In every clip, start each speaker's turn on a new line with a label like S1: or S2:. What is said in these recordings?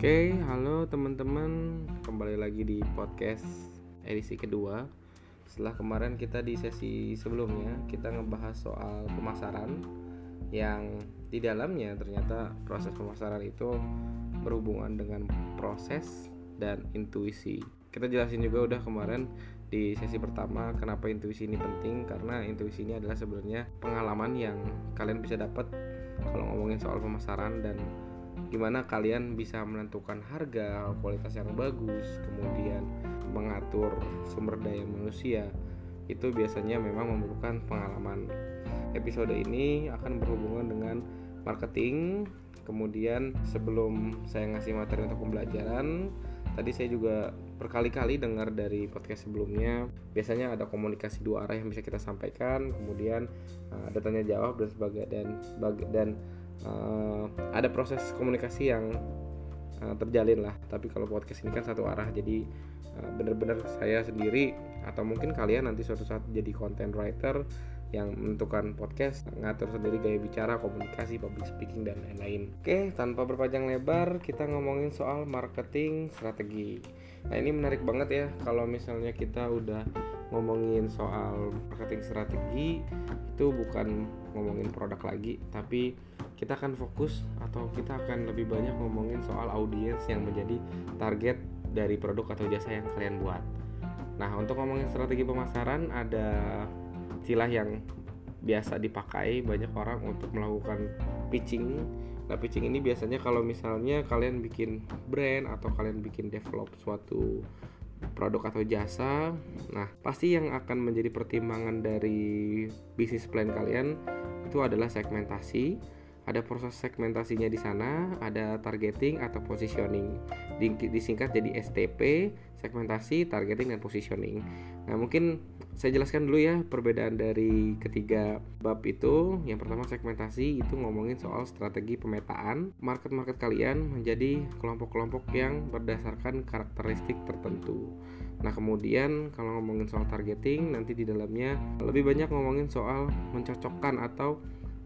S1: Oke, halo teman-teman, kembali lagi di podcast edisi kedua. Setelah kemarin kita di sesi sebelumnya kita ngebahas soal pemasaran yang di dalamnya ternyata proses pemasaran itu berhubungan dengan proses dan intuisi. Kita jelasin juga udah kemarin di sesi pertama kenapa intuisi ini penting karena intuisi ini adalah sebenarnya pengalaman yang kalian bisa dapat kalau ngomongin soal pemasaran dan gimana kalian bisa menentukan harga, kualitas yang bagus, kemudian mengatur sumber daya manusia itu biasanya memang memerlukan pengalaman. Episode ini akan berhubungan dengan marketing. Kemudian sebelum saya ngasih materi untuk pembelajaran, tadi saya juga berkali-kali dengar dari podcast sebelumnya biasanya ada komunikasi dua arah yang bisa kita sampaikan kemudian uh, ada tanya jawab dan sebagainya dan dan uh, ada proses komunikasi yang uh, terjalin lah. Tapi kalau podcast ini kan satu arah jadi uh, benar-benar saya sendiri atau mungkin kalian nanti suatu saat jadi content writer yang menentukan podcast ngatur sendiri gaya bicara komunikasi public speaking dan lain-lain. Oke tanpa berpanjang lebar kita ngomongin soal marketing strategi. Nah ini menarik banget ya kalau misalnya kita udah ngomongin soal marketing strategi itu bukan ngomongin produk lagi tapi kita akan fokus atau kita akan lebih banyak ngomongin soal audiens yang menjadi target dari produk atau jasa yang kalian buat nah untuk ngomongin strategi pemasaran ada istilah yang biasa dipakai banyak orang untuk melakukan pitching. Nah, pitching ini biasanya kalau misalnya kalian bikin brand atau kalian bikin develop suatu produk atau jasa, nah pasti yang akan menjadi pertimbangan dari bisnis plan kalian itu adalah segmentasi. Ada proses segmentasinya di sana, ada targeting atau positioning. Disingkat jadi STP, segmentasi, targeting dan positioning. Nah, mungkin saya jelaskan dulu ya perbedaan dari ketiga bab itu. Yang pertama segmentasi itu ngomongin soal strategi pemetaan market-market kalian menjadi kelompok-kelompok yang berdasarkan karakteristik tertentu. Nah, kemudian kalau ngomongin soal targeting nanti di dalamnya lebih banyak ngomongin soal mencocokkan atau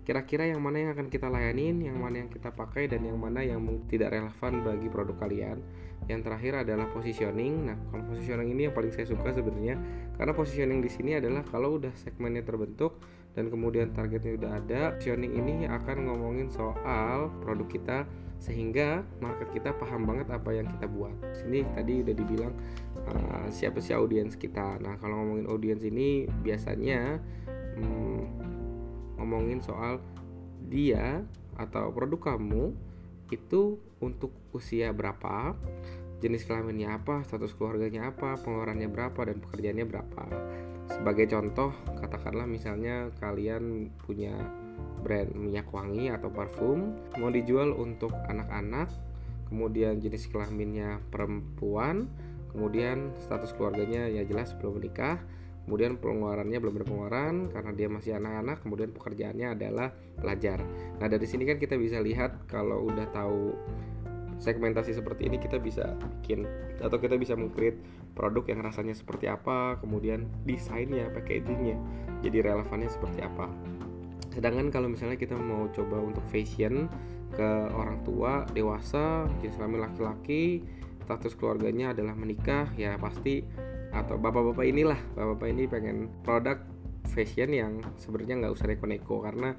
S1: kira-kira yang mana yang akan kita layanin, yang mana yang kita pakai dan yang mana yang tidak relevan bagi produk kalian. Yang terakhir adalah positioning. Nah, kalau positioning ini yang paling saya suka sebenarnya karena positioning di sini adalah kalau udah segmennya terbentuk dan kemudian targetnya udah ada, positioning ini akan ngomongin soal produk kita sehingga market kita paham banget apa yang kita buat. Sini tadi udah dibilang uh, siapa sih audiens kita. Nah, kalau ngomongin audiens ini biasanya hmm, ngomongin soal dia atau produk kamu itu untuk usia berapa, jenis kelaminnya apa, status keluarganya apa, pengeluarannya berapa, dan pekerjaannya berapa. Sebagai contoh, katakanlah misalnya kalian punya brand minyak wangi atau parfum mau dijual untuk anak-anak, kemudian jenis kelaminnya perempuan, kemudian status keluarganya ya jelas belum menikah, kemudian pengeluarannya belum ada pengeluaran karena dia masih anak-anak kemudian pekerjaannya adalah pelajar nah dari sini kan kita bisa lihat kalau udah tahu segmentasi seperti ini kita bisa bikin atau kita bisa mengcreate produk yang rasanya seperti apa kemudian desainnya packagingnya jadi relevannya seperti apa. Sedangkan kalau misalnya kita mau coba untuk fashion ke orang tua dewasa jenis kelamin laki-laki status keluarganya adalah menikah ya pasti atau bapak-bapak inilah bapak-bapak ini pengen produk fashion yang sebenarnya nggak usah neko-neko. Karena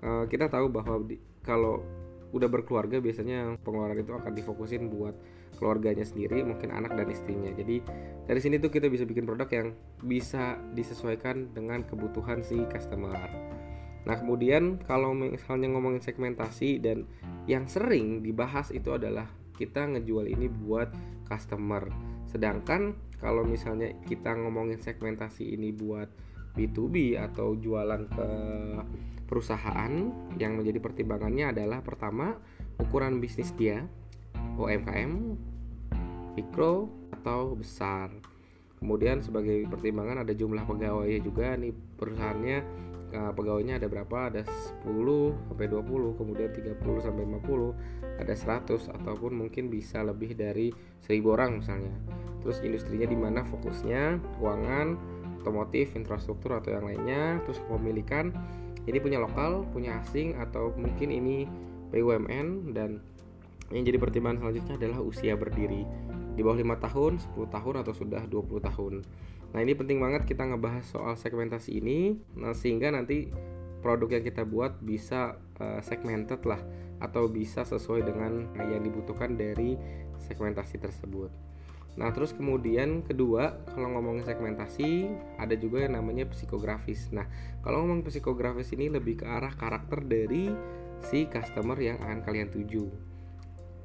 S1: uh, kita tahu bahwa di, kalau udah berkeluarga biasanya pengeluaran itu akan difokusin buat keluarganya sendiri mungkin anak dan istrinya. Jadi dari sini tuh kita bisa bikin produk yang bisa disesuaikan dengan kebutuhan si customer. Nah kemudian kalau misalnya ngomongin segmentasi dan yang sering dibahas itu adalah kita ngejual ini buat customer. Sedangkan kalau misalnya kita ngomongin segmentasi ini buat B2B atau jualan ke perusahaan yang menjadi pertimbangannya adalah pertama ukuran bisnis dia UMKM, mikro atau besar. Kemudian sebagai pertimbangan ada jumlah pegawai juga. Nih perusahaannya uh, pegawainya ada berapa? Ada 10 sampai 20 kemudian 30 sampai 50 ada 100 ataupun mungkin bisa lebih dari 1000 orang misalnya. Terus industrinya di mana? Fokusnya keuangan otomotif infrastruktur atau yang lainnya terus kepemilikan ini punya lokal punya asing atau mungkin ini BUMN dan yang jadi pertimbangan selanjutnya adalah usia berdiri di bawah lima tahun, 10 tahun atau sudah 20 tahun. Nah, ini penting banget kita ngebahas soal segmentasi ini nah, sehingga nanti produk yang kita buat bisa uh, segmented lah atau bisa sesuai dengan yang dibutuhkan dari segmentasi tersebut. Nah, terus kemudian kedua, kalau ngomongin segmentasi, ada juga yang namanya psikografis. Nah, kalau ngomong psikografis ini lebih ke arah karakter dari si customer yang akan kalian tuju.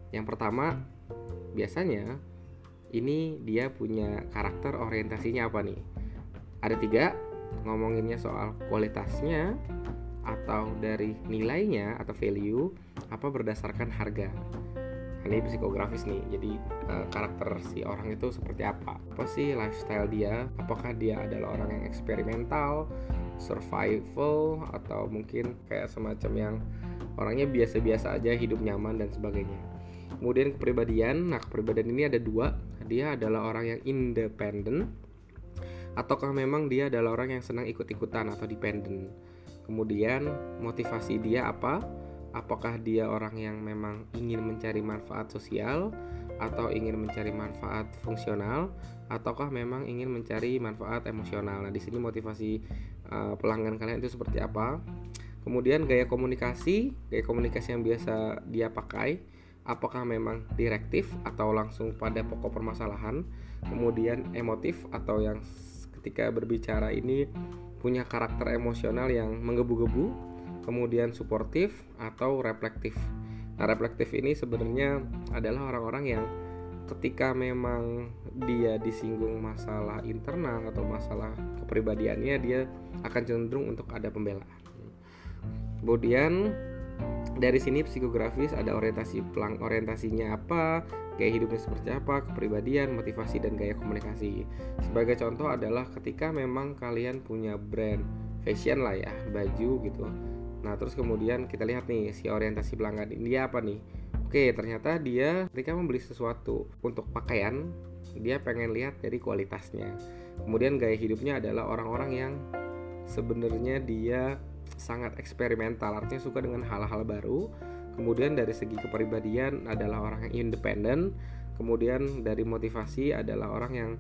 S1: Yang pertama, biasanya ini dia punya karakter orientasinya apa nih? Ada tiga, ngomonginnya soal kualitasnya atau dari nilainya atau value apa berdasarkan harga ini psikografis nih jadi uh, karakter si orang itu seperti apa? Apa sih lifestyle dia? Apakah dia adalah orang yang eksperimental survival atau mungkin kayak semacam yang orangnya biasa-biasa aja hidup nyaman dan sebagainya? Kemudian kepribadian nah kepribadian ini ada dua. Dia adalah orang yang independen ataukah memang dia adalah orang yang senang ikut-ikutan atau dependent? Kemudian motivasi dia apa apakah dia orang yang memang ingin mencari manfaat sosial atau ingin mencari manfaat fungsional ataukah memang ingin mencari manfaat emosional. Nah, di sini motivasi uh, pelanggan kalian itu seperti apa? Kemudian gaya komunikasi, gaya komunikasi yang biasa dia pakai, apakah memang direktif atau langsung pada pokok permasalahan? Kemudian emotif atau yang ketika berbicara ini punya karakter emosional yang menggebu-gebu kemudian suportif atau reflektif. Nah, reflektif ini sebenarnya adalah orang-orang yang ketika memang dia disinggung masalah internal atau masalah kepribadiannya dia akan cenderung untuk ada pembelaan. Kemudian dari sini psikografis ada orientasi pelang orientasinya apa, gaya hidupnya seperti apa, kepribadian, motivasi dan gaya komunikasi. Sebagai contoh adalah ketika memang kalian punya brand fashion lah ya, baju gitu Nah terus kemudian kita lihat nih si orientasi pelanggan ini dia apa nih? Oke ternyata dia ketika membeli sesuatu untuk pakaian Dia pengen lihat dari kualitasnya. Kemudian gaya hidupnya adalah orang-orang yang sebenarnya dia sangat eksperimental Artinya suka dengan hal-hal baru. Kemudian dari segi kepribadian adalah orang yang independen. Kemudian dari motivasi adalah orang yang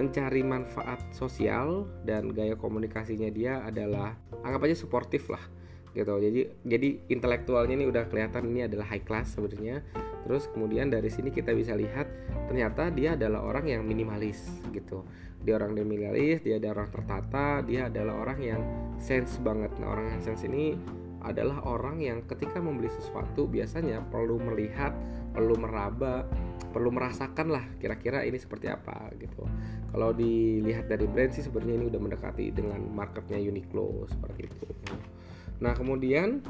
S1: mencari manfaat sosial dan gaya komunikasinya dia adalah anggap aja suportif lah gitu. Jadi jadi intelektualnya ini udah kelihatan ini adalah high class sebenarnya. Terus kemudian dari sini kita bisa lihat ternyata dia adalah orang yang minimalis gitu. Dia orang yang minimalis dia ada orang tertata dia adalah orang yang sense banget. Nah orang yang sense ini adalah orang yang ketika membeli sesuatu biasanya perlu melihat perlu meraba perlu merasakan lah kira-kira ini seperti apa gitu. Kalau dilihat dari brand sih sebenarnya ini udah mendekati dengan marketnya Uniqlo seperti itu Nah, kemudian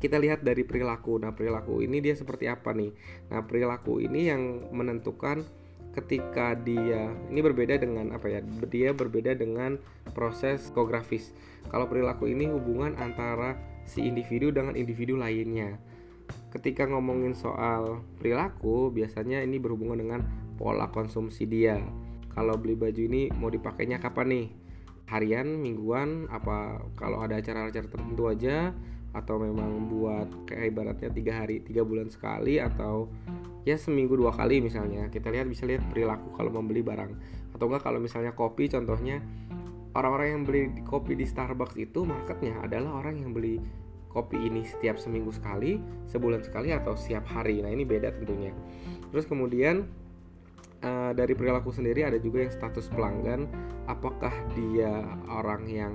S1: kita lihat dari perilaku. Nah, perilaku ini dia seperti apa nih? Nah, perilaku ini yang menentukan ketika dia ini berbeda dengan apa ya? Dia berbeda dengan proses psikografis. Kalau perilaku ini hubungan antara si individu dengan individu lainnya. Ketika ngomongin soal perilaku, biasanya ini berhubungan dengan pola konsumsi dia. Kalau beli baju ini mau dipakainya kapan nih? Harian mingguan apa kalau ada acara-acara tertentu aja atau memang buat kayak ibaratnya tiga hari tiga bulan sekali atau ya seminggu dua kali misalnya. Kita lihat bisa lihat perilaku kalau membeli barang. Atau enggak kalau misalnya kopi contohnya orang-orang yang beli kopi di Starbucks itu marketnya adalah orang yang beli kopi ini setiap seminggu sekali sebulan sekali atau setiap hari. Nah ini beda tentunya. Terus kemudian uh, dari perilaku sendiri ada juga yang status pelanggan. Apakah dia orang yang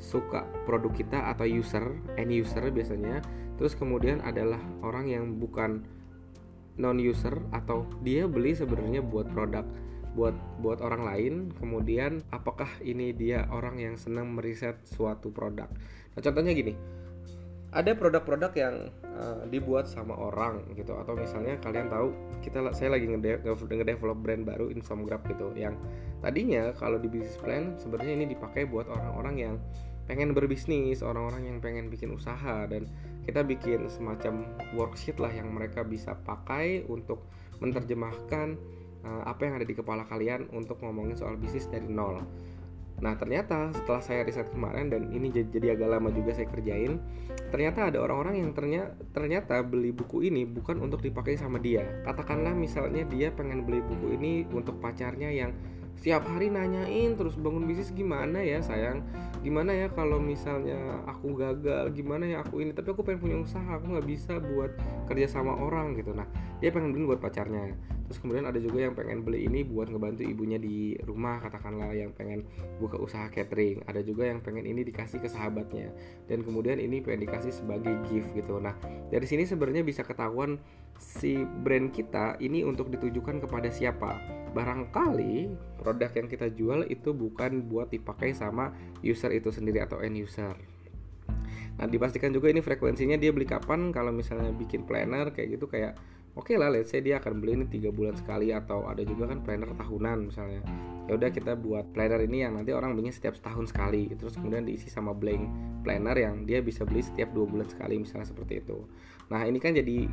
S1: suka produk kita atau user end user biasanya. Terus kemudian adalah orang yang bukan non user atau dia beli sebenarnya buat produk buat buat orang lain. Kemudian apakah ini dia orang yang senang meriset suatu produk? Nah contohnya gini ada produk-produk yang uh, dibuat sama orang gitu. Atau misalnya kalian tahu kita saya lagi ngedevelop brand baru Insomgraph gitu. Yang tadinya kalau di bisnis plan sebenarnya ini dipakai buat orang-orang yang pengen berbisnis orang-orang yang pengen bikin usaha. Dan kita bikin semacam worksheet lah yang mereka bisa pakai untuk menerjemahkan uh, apa yang ada di kepala kalian untuk ngomongin soal bisnis dari nol Nah ternyata setelah saya riset kemarin dan ini jadi agak lama juga saya kerjain Ternyata ada orang-orang yang ternyata, ternyata beli buku ini bukan untuk dipakai sama dia. Katakanlah misalnya dia pengen beli buku ini untuk pacarnya yang setiap hari nanyain terus bangun bisnis gimana ya sayang? Gimana ya kalau misalnya aku gagal? Gimana ya aku ini? Tapi aku pengen punya usaha aku nggak bisa buat kerja sama orang gitu. Nah dia pengen beli buat pacarnya. Terus kemudian ada juga yang pengen beli ini buat ngebantu ibunya di rumah katakanlah yang pengen buka usaha catering. Ada juga yang pengen ini dikasih ke sahabatnya. Dan kemudian ini pengen dikasih sebagai gift gitu. Nah dari sini sebenarnya bisa ketahuan si brand kita ini untuk ditujukan kepada siapa barangkali produk yang kita jual itu bukan buat dipakai sama user itu sendiri atau end user. Nah, dipastikan juga ini frekuensinya dia beli kapan. Kalau misalnya bikin planner kayak gitu kayak oke okay lah let's say dia akan beli ini tiga bulan sekali atau ada juga kan planner tahunan misalnya. Ya udah kita buat planner ini yang nanti orang belinya setiap setahun sekali. Terus kemudian diisi sama blank planner yang dia bisa beli setiap dua bulan sekali misalnya seperti itu. Nah ini kan jadi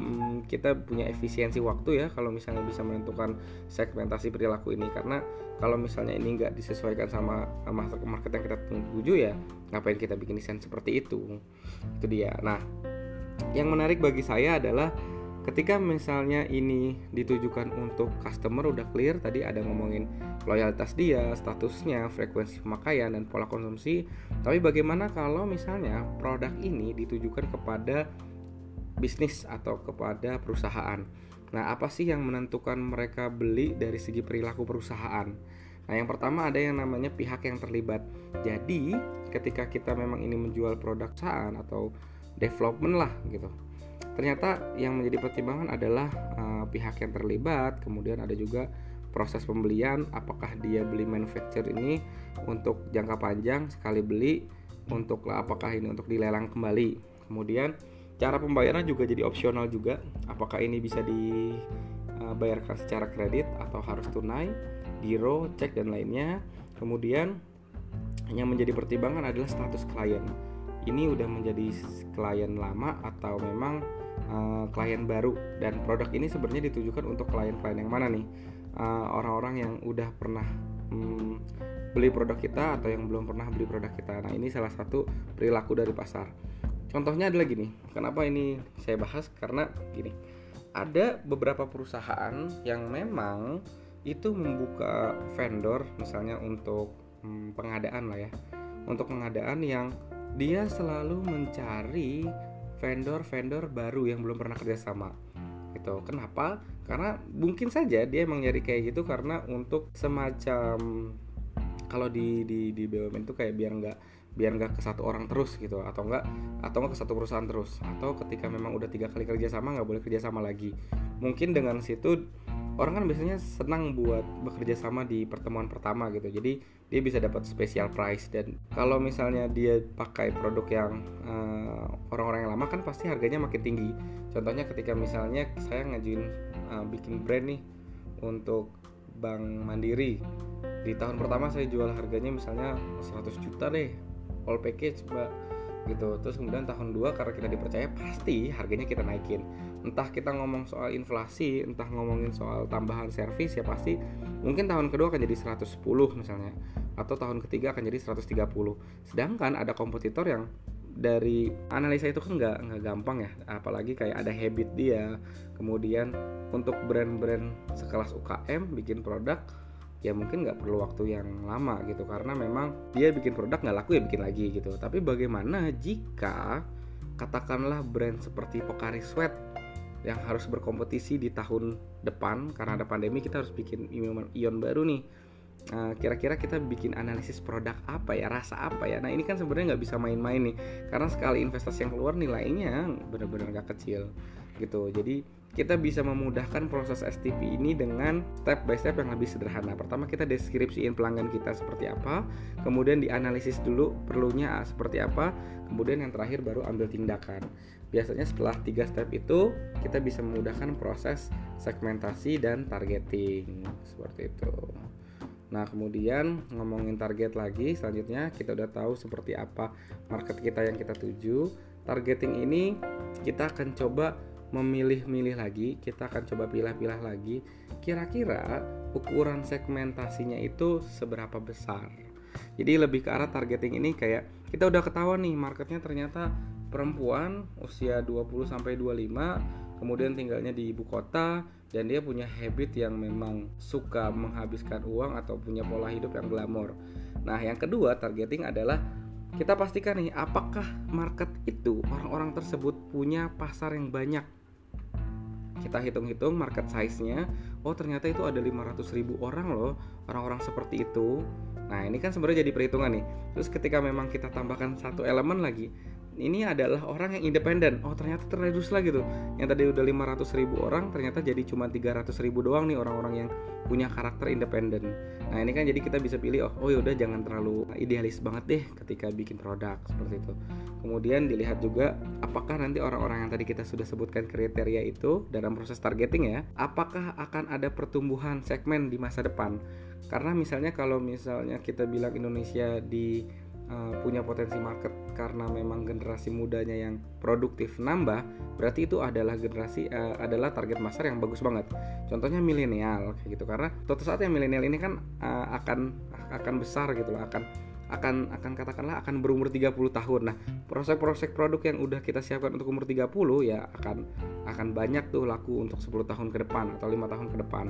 S1: hmm, kita punya efisiensi waktu ya kalau misalnya bisa menentukan segmentasi perilaku ini karena kalau misalnya ini nggak disesuaikan sama market market yang kita tuju ya ngapain kita bikin desain seperti itu itu dia nah yang menarik bagi saya adalah ketika misalnya ini ditujukan untuk customer udah clear tadi ada ngomongin loyalitas dia, statusnya, frekuensi pemakaian dan pola konsumsi. Tapi bagaimana kalau misalnya produk ini ditujukan kepada bisnis atau kepada perusahaan. Nah, apa sih yang menentukan mereka beli dari segi perilaku perusahaan? Nah, yang pertama ada yang namanya pihak yang terlibat. Jadi, ketika kita memang ini menjual produk perusahaan atau development lah gitu. Ternyata yang menjadi pertimbangan adalah uh, pihak yang terlibat, kemudian ada juga proses pembelian, apakah dia beli manufacture ini untuk jangka panjang sekali beli, untuk apakah ini untuk dilelang kembali. Kemudian Cara pembayaran juga jadi opsional juga. Apakah ini bisa dibayarkan secara kredit atau harus tunai, giro, cek dan lainnya. Kemudian yang menjadi pertimbangan adalah status klien. Ini udah menjadi klien lama atau memang uh, klien baru dan produk ini sebenarnya ditujukan untuk klien-klien yang mana nih? Eh, orang-orang uh, yang udah pernah um, beli produk kita atau yang belum pernah beli produk kita. Nah, ini salah satu perilaku dari pasar. Contohnya adalah gini, kenapa ini saya bahas karena gini, ada beberapa perusahaan yang memang itu membuka vendor misalnya untuk hmm, pengadaan lah ya, untuk pengadaan yang dia selalu mencari vendor-vendor baru yang belum pernah kerjasama gitu. Kenapa? Karena mungkin saja dia emang nyari kayak gitu karena untuk semacam kalau di di di BUMN itu kayak biar nggak biar nggak ke satu orang terus gitu atau enggak atau enggak ke satu perusahaan terus. Atau ketika memang udah tiga kali kerja sama nggak boleh kerja sama lagi. Mungkin dengan situ orang kan biasanya senang buat bekerja sama di pertemuan pertama gitu. Jadi dia bisa dapat special price. Dan kalau misalnya dia pakai produk yang eh, orang-orang yang lama kan pasti harganya makin tinggi. Contohnya ketika misalnya saya ngajuin uh, bikin brand nih untuk Bank Mandiri. Di tahun pertama saya jual harganya misalnya 100 juta deh all package mbak gitu. Terus kemudian tahun 2 karena kita dipercaya pasti harganya kita naikin. Entah kita ngomong soal inflasi entah ngomongin soal tambahan servis ya pasti mungkin tahun kedua akan jadi 110 misalnya atau tahun ketiga akan jadi 130 sedangkan ada kompetitor yang dari analisa itu kan nggak nggak gampang ya apalagi kayak ada habit dia. Kemudian untuk brand-brand sekelas UKM bikin produk ya mungkin nggak perlu waktu yang lama gitu karena memang dia bikin produk nggak laku ya bikin lagi gitu tapi bagaimana jika katakanlah brand seperti Pocari Sweat yang harus berkompetisi di tahun depan karena ada pandemi kita harus bikin ion, baru nih Nah, kira-kira kita bikin analisis produk apa ya, rasa apa ya. Nah, ini kan sebenarnya nggak bisa main-main nih, karena sekali investasi yang keluar nilainya benar-benar nggak kecil gitu. Jadi kita bisa memudahkan proses STP ini dengan step by step yang lebih sederhana. Pertama kita deskripsiin pelanggan kita seperti apa, kemudian dianalisis dulu perlunya seperti apa, kemudian yang terakhir baru ambil tindakan. Biasanya setelah tiga step itu kita bisa memudahkan proses segmentasi dan targeting seperti itu. Nah, kemudian ngomongin target lagi, selanjutnya kita udah tahu seperti apa market kita yang kita tuju. Targeting ini kita akan coba memilih-milih lagi, kita akan coba pilah-pilah lagi kira-kira ukuran segmentasinya itu seberapa besar. jadi lebih ke arah targeting ini kayak kita udah ketahuan nih marketnya ternyata perempuan usia 20 sampai 25 kemudian tinggalnya di ibu kota dan dia punya habit yang memang suka menghabiskan uang atau punya pola hidup yang glamor. Nah, yang kedua targeting adalah kita pastikan nih apakah market itu orang-orang tersebut punya pasar yang banyak kita hitung-hitung market size-nya. Oh ternyata itu ada 500 ribu orang loh orang-orang seperti itu. Nah ini kan sebenarnya jadi perhitungan nih. Terus ketika memang kita tambahkan satu elemen lagi ini adalah orang yang independen. Oh ternyata terredus lagi tuh yang tadi udah 500 ribu orang ternyata jadi cuma 300 ribu doang nih orang-orang yang punya karakter independen. Nah ini kan jadi kita bisa pilih oh oh yaudah jangan terlalu idealis banget deh ketika bikin produk seperti itu. Kemudian dilihat juga apakah nanti orang-orang yang tadi kita sudah sebutkan kriteria itu dalam proses targeting ya apakah akan ada pertumbuhan segmen di masa depan? Karena misalnya kalau misalnya kita bilang Indonesia di uh, punya potensi market karena memang generasi mudanya yang produktif nambah, berarti itu adalah generasi uh, adalah target pasar yang bagus banget. Contohnya milenial kayak gitu karena suatu saat yang milenial ini kan uh, akan akan besar gitu loh, akan akan akan katakanlah akan berumur 30 tahun. Nah, proses-proses produk yang udah kita siapkan untuk umur 30 ya akan akan banyak tuh laku untuk 10 tahun ke depan atau lima tahun ke depan.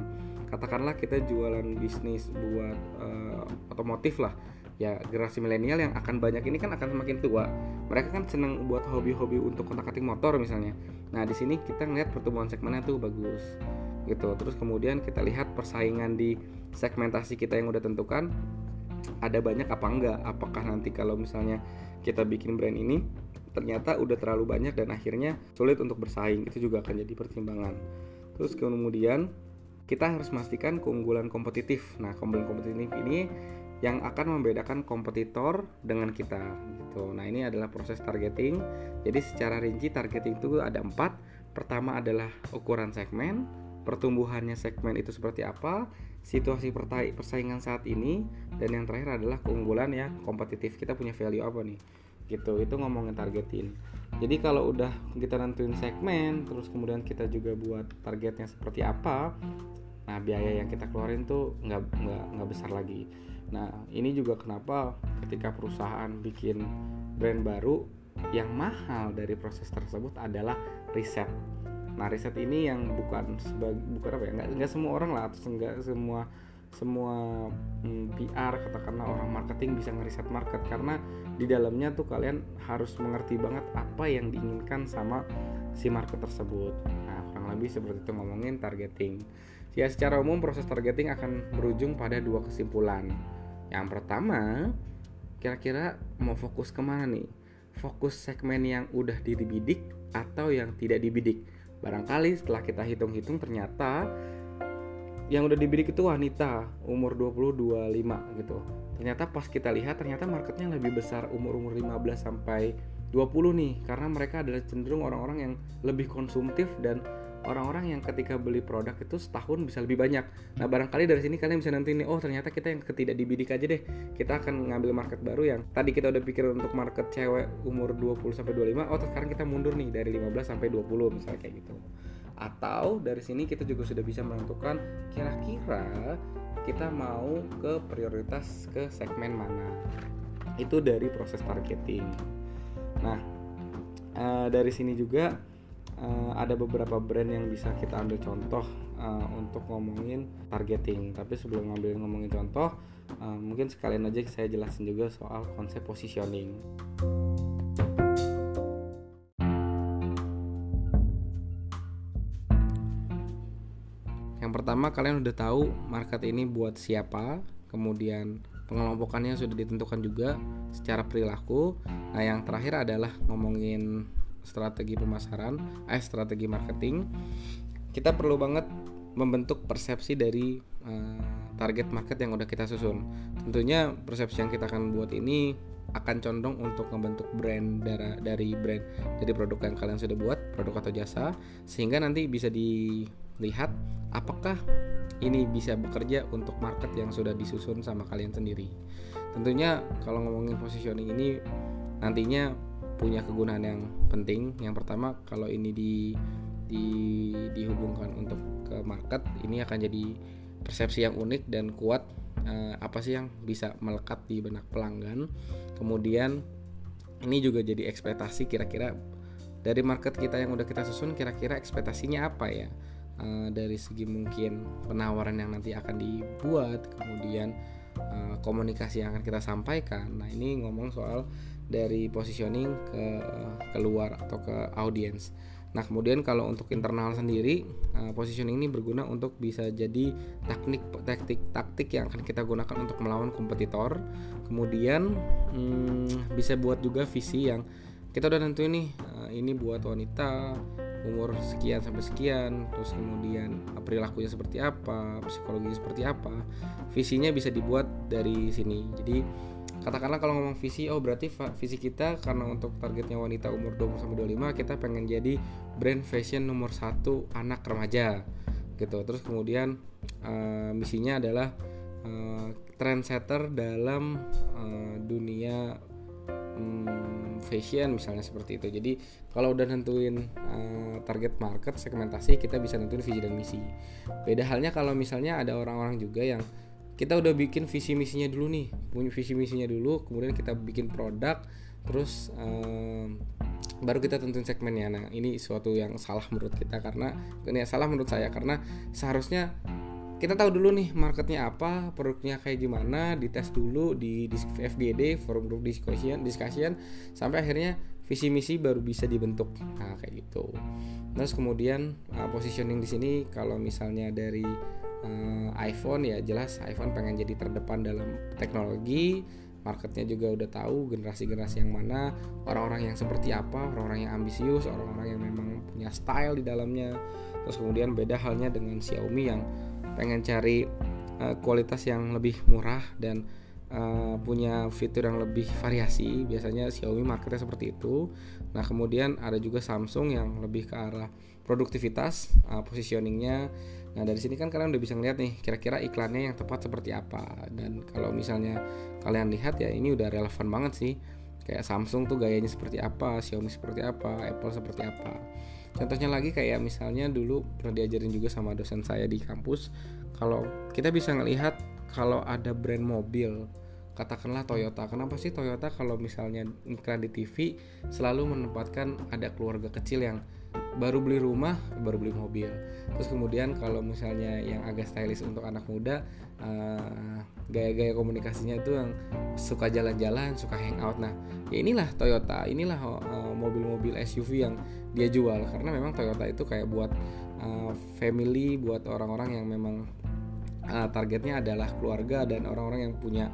S1: Katakanlah kita jualan bisnis buat uh, otomotif lah ya generasi milenial yang akan banyak ini kan akan semakin tua. Mereka kan seneng buat hobi-hobi untuk kontak-atik motor misalnya. Nah di sini kita ngeliat pertumbuhan segmennya tuh bagus gitu. Terus kemudian kita lihat persaingan di segmentasi kita yang udah tentukan ada banyak apa enggak. Apakah nanti kalau misalnya kita bikin brand ini ternyata udah terlalu banyak dan akhirnya sulit untuk bersaing itu juga akan jadi pertimbangan. Terus kemudian kita harus memastikan keunggulan kompetitif. Nah, keunggulan kompetitif ini yang akan membedakan kompetitor dengan kita gitu. Nah ini adalah proses targeting. Jadi secara rinci targeting itu ada empat. Pertama adalah ukuran segmen, pertumbuhannya segmen itu seperti apa, situasi persaingan saat ini, dan yang terakhir adalah keunggulan ya kompetitif kita punya value apa nih gitu itu ngomongin targeting jadi kalau udah kita nentuin segmen terus kemudian kita juga buat targetnya seperti apa nah biaya yang kita keluarin tuh nggak nggak nggak besar lagi Nah, ini juga kenapa ketika perusahaan bikin brand baru yang mahal dari proses tersebut adalah riset. Nah, riset ini yang bukan sebagai bukan apa ya? Nggak, nggak semua orang lah atau enggak semua semua hmm, PR katakanlah orang marketing bisa ngeriset market karena di dalamnya tuh kalian harus mengerti banget apa yang diinginkan sama si market tersebut. Nah, kurang lebih seperti itu ngomongin targeting. Ya, secara umum proses targeting akan berujung pada dua kesimpulan yang pertama, kira-kira mau fokus ke mana nih? Fokus segmen yang udah dibidik atau yang tidak dibidik? Barangkali setelah kita hitung-hitung ternyata yang udah dibidik itu wanita umur 20-25 gitu. Ternyata pas kita lihat ternyata marketnya lebih besar umur-umur 15 sampai 20 nih karena mereka adalah cenderung orang-orang yang lebih konsumtif dan orang-orang yang ketika beli produk itu setahun bisa lebih banyak. Nah, barangkali dari sini kalian bisa nanti nih, oh ternyata kita yang ketidak dibidik aja deh. Kita akan ngambil market baru yang tadi kita udah pikir untuk market cewek umur 20 sampai 25, oh sekarang kita mundur nih dari 15 sampai 20 misalnya kayak gitu. Atau dari sini kita juga sudah bisa menentukan kira-kira kita mau ke prioritas ke segmen mana. Itu dari proses targeting. Nah, uh, dari sini juga uh, ada beberapa brand yang bisa kita ambil contoh uh, untuk ngomongin targeting. Tapi sebelum ngambil ngomongin contoh, uh, mungkin sekalian aja saya jelasin juga soal konsep positioning. Yang pertama kalian udah tahu market ini buat siapa, kemudian pengelompokannya sudah ditentukan juga secara perilaku. Nah, yang terakhir adalah ngomongin strategi pemasaran, eh strategi marketing, kita perlu banget membentuk persepsi dari uh, target market yang udah kita susun. Tentunya persepsi yang kita akan buat ini akan condong untuk membentuk brand dari, dari brand dari produk yang kalian sudah buat, produk atau jasa, sehingga nanti bisa dilihat apakah ini bisa bekerja untuk market yang sudah disusun sama kalian sendiri. Tentunya kalau ngomongin positioning ini nantinya punya kegunaan yang penting. Yang pertama, kalau ini di, di dihubungkan untuk ke market, ini akan jadi persepsi yang unik dan kuat uh, apa sih yang bisa melekat di benak pelanggan. Kemudian ini juga jadi ekspektasi kira-kira dari market kita yang udah kita susun kira-kira ekspektasinya apa ya? Uh, dari segi mungkin penawaran yang nanti akan dibuat kemudian uh, komunikasi yang akan kita sampaikan. Nah ini ngomong soal dari positioning ke keluar atau ke audience Nah, kemudian kalau untuk internal sendiri, uh, positioning ini berguna untuk bisa jadi teknik taktik taktik yang akan kita gunakan untuk melawan kompetitor. Kemudian hmm, bisa buat juga visi yang kita udah nentuin nih, uh, ini buat wanita umur sekian sampai sekian, terus kemudian perilakunya seperti apa, psikologinya seperti apa. Visinya bisa dibuat dari sini. Jadi katakanlah kalau ngomong visi oh berarti visi kita karena untuk targetnya wanita umur 20 sampai 25 kita pengen jadi brand fashion nomor satu anak remaja gitu. Terus kemudian uh, misinya adalah uh, trendsetter dalam uh, dunia um, fashion misalnya seperti itu. Jadi kalau udah nentuin uh, target market segmentasi kita bisa nentuin visi dan misi. Beda halnya kalau misalnya ada orang-orang juga yang kita udah bikin visi misinya dulu nih punya visi misinya dulu kemudian kita bikin produk terus um, baru kita tentuin segmennya. Nah ini suatu yang salah menurut kita karena ini salah menurut saya karena seharusnya kita tahu dulu nih marketnya apa produknya kayak gimana dites dulu di, FGD forum group discussion discussion sampai akhirnya visi misi baru bisa dibentuk. Nah kayak gitu. Terus kemudian uh, positioning di sini kalau misalnya dari uh, iPhone ya jelas iPhone pengen jadi terdepan dalam teknologi. Marketnya juga udah tahu generasi-generasi yang mana orang-orang yang seperti apa orang-orang yang ambisius orang-orang yang memang punya style di dalamnya. Terus kemudian beda halnya dengan Xiaomi yang pengen cari uh, kualitas yang lebih murah dan uh, punya fitur yang lebih variasi. Biasanya Xiaomi marketnya seperti itu. Nah kemudian ada juga Samsung yang lebih ke arah produktivitas uh, positioningnya Nah dari sini kan kalian udah bisa ngeliat nih kira-kira iklannya yang tepat seperti apa dan kalau misalnya kalian lihat ya ini udah relevan banget sih kayak Samsung tuh gayanya seperti apa, Xiaomi seperti apa, Apple seperti apa. Contohnya lagi kayak misalnya dulu pernah diajarin juga sama dosen saya di kampus kalau kita bisa ngelihat kalau ada brand mobil katakanlah Toyota. Kenapa sih Toyota kalau misalnya iklan di TV selalu menempatkan ada keluarga kecil yang baru beli rumah baru beli mobil. Terus kemudian kalau misalnya yang agak stylish untuk anak muda uh, gaya-gaya komunikasinya itu yang suka jalan-jalan suka hangout. Nah ya inilah Toyota inilah uh, mobil-mobil SUV yang dia jual. Karena memang Toyota itu kayak buat uh, family buat orang-orang yang memang uh, targetnya adalah keluarga dan orang-orang yang punya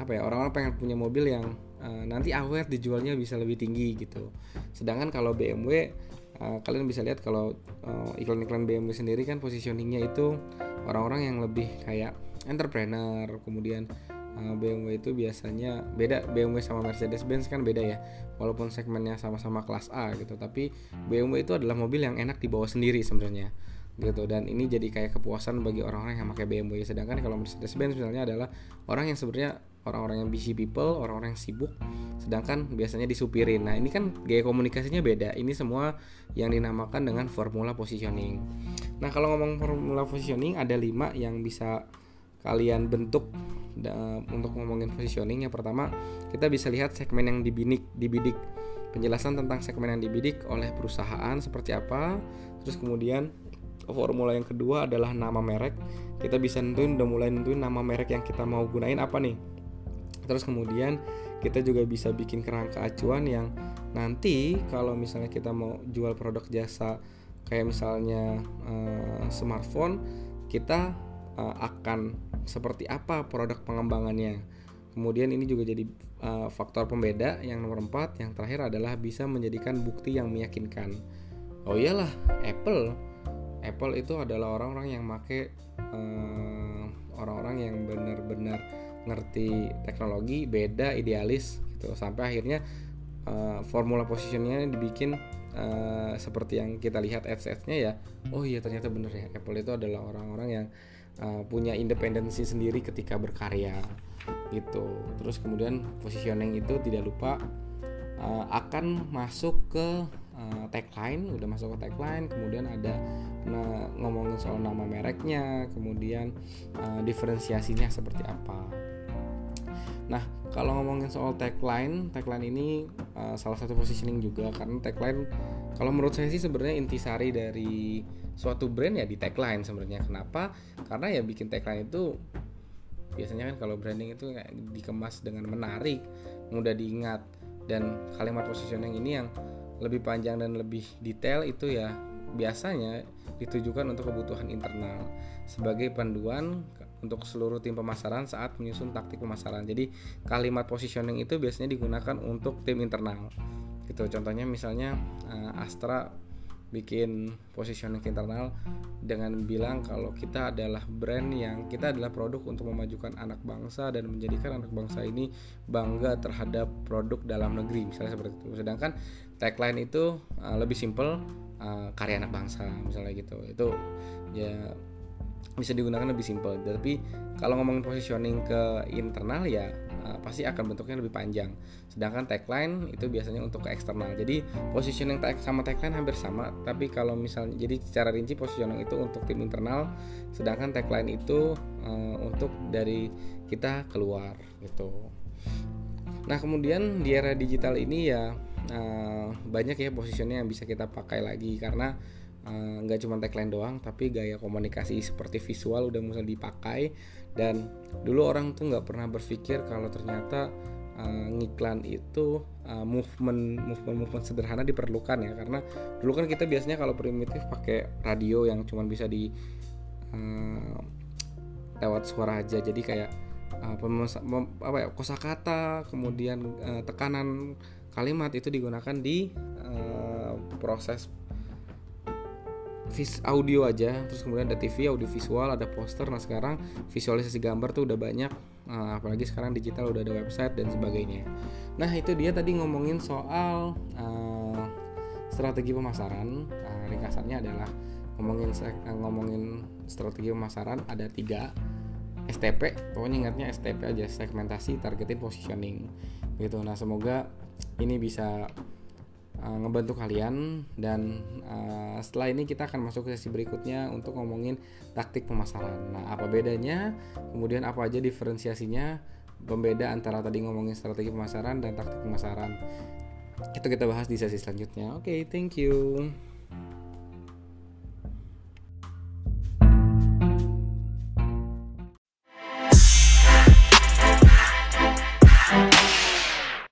S1: apa ya orang-orang pengen punya mobil yang uh, nanti awet dijualnya bisa lebih tinggi gitu. Sedangkan kalau BMW uh, kalian bisa lihat kalau uh, iklan-iklan BMW sendiri kan positioningnya itu orang-orang yang lebih kayak entrepreneur. Kemudian eh, BMW itu biasanya beda BMW sama Mercedes Benz kan beda ya. Walaupun segmennya sama-sama kelas A gitu tapi BMW itu adalah mobil yang enak dibawa sendiri sebenarnya gitu. Dan ini jadi kayak kepuasan bagi orang-orang yang pakai BMW sedangkan kalau Mercedes Benz misalnya adalah orang yang sebenarnya orang-orang yang busy people, orang-orang yang sibuk, sedangkan biasanya disupirin. Nah, ini kan gaya komunikasinya beda. Ini semua yang dinamakan dengan formula positioning. Nah, kalau ngomong formula positioning ada lima yang bisa kalian bentuk untuk ngomongin positioning. Yang pertama, kita bisa lihat segmen yang dibidik, dibidik. Penjelasan tentang segmen yang dibidik oleh perusahaan seperti apa. Terus kemudian formula yang kedua adalah nama merek. Kita bisa nentuin udah mulai nentuin nama merek yang kita mau gunain apa nih terus kemudian kita juga bisa bikin kerangka acuan yang nanti kalau misalnya kita mau jual produk jasa kayak misalnya uh, smartphone kita uh, akan seperti apa produk pengembangannya. Kemudian ini juga jadi uh, faktor pembeda. Yang nomor 4 yang terakhir adalah bisa menjadikan bukti yang meyakinkan. Oh iyalah Apple. Apple itu adalah orang-orang yang make uh, orang-orang yang benar-benar ngerti teknologi beda idealis gitu. Sampai akhirnya uh, formula positionnya dibikin uh, seperti yang kita lihat ads adsnya ya. Oh iya ternyata bener ya Apple itu adalah orang-orang yang uh, punya independensi sendiri ketika berkarya gitu. Terus kemudian positioning itu tidak lupa uh, akan masuk ke uh, tagline udah masuk ke tagline kemudian ada nah, ngomongin soal nama mereknya kemudian uh, diferensiasinya seperti apa nah kalau ngomongin soal tagline tagline ini uh, salah satu positioning juga karena tagline kalau menurut saya sih sebenarnya intisari dari suatu brand ya di tagline sebenarnya. Kenapa? Karena ya bikin tagline itu biasanya kan kalau branding itu kayak dikemas dengan menarik mudah diingat. Dan kalimat positioning ini yang lebih panjang dan lebih detail itu ya biasanya ditujukan untuk kebutuhan internal. Sebagai panduan untuk seluruh tim pemasaran saat menyusun taktik pemasaran. Jadi kalimat positioning itu biasanya digunakan untuk tim internal. Gitu. Contohnya misalnya uh, Astra bikin positioning internal dengan bilang kalau kita adalah brand yang kita adalah produk untuk memajukan anak bangsa dan menjadikan anak bangsa ini bangga terhadap produk dalam negeri misalnya seperti itu sedangkan tagline itu uh, lebih simple uh, karya anak bangsa misalnya gitu itu ya bisa digunakan lebih simpel. Tapi kalau ngomongin positioning ke internal ya uh, pasti akan bentuknya lebih panjang. Sedangkan tagline itu biasanya untuk ke eksternal. Jadi positioning tag sama tagline hampir sama. Tapi kalau misalnya jadi secara rinci positioning itu untuk tim internal sedangkan tagline itu uh, untuk dari kita keluar gitu. Nah kemudian di era digital ini ya uh, banyak ya positioning yang bisa kita pakai lagi. Karena Eh, nggak uh, cuma tagline doang tapi gaya komunikasi seperti visual udah mulai dipakai. Dan dulu orang tuh nggak pernah berpikir kalau ternyata uh, ngiklan itu uh, movement movement movement sederhana diperlukan ya. Karena dulu kan kita biasanya kalau primitif pakai radio yang cuma bisa di uh, lewat suara aja. Jadi kayak uh, apa ya kosakata kemudian uh, tekanan kalimat itu digunakan di uh, proses audio aja terus kemudian ada TV audio visual ada poster. Nah sekarang visualisasi gambar tuh udah banyak nah, apalagi sekarang digital udah ada website dan sebagainya. Nah itu dia tadi ngomongin soal uh, strategi pemasaran. Uh, ringkasannya adalah ngomongin ngomongin strategi pemasaran ada tiga. STP pokoknya ingatnya STP aja segmentasi targeting positioning. Gitu. Nah semoga ini bisa uh, ngebantu kalian dan uh, setelah ini kita akan masuk ke sesi berikutnya untuk ngomongin taktik pemasaran. Nah, apa bedanya? Kemudian apa aja diferensiasinya? Pembeda antara tadi ngomongin strategi pemasaran dan taktik pemasaran. Itu kita bahas di sesi selanjutnya. Oke, okay, thank you.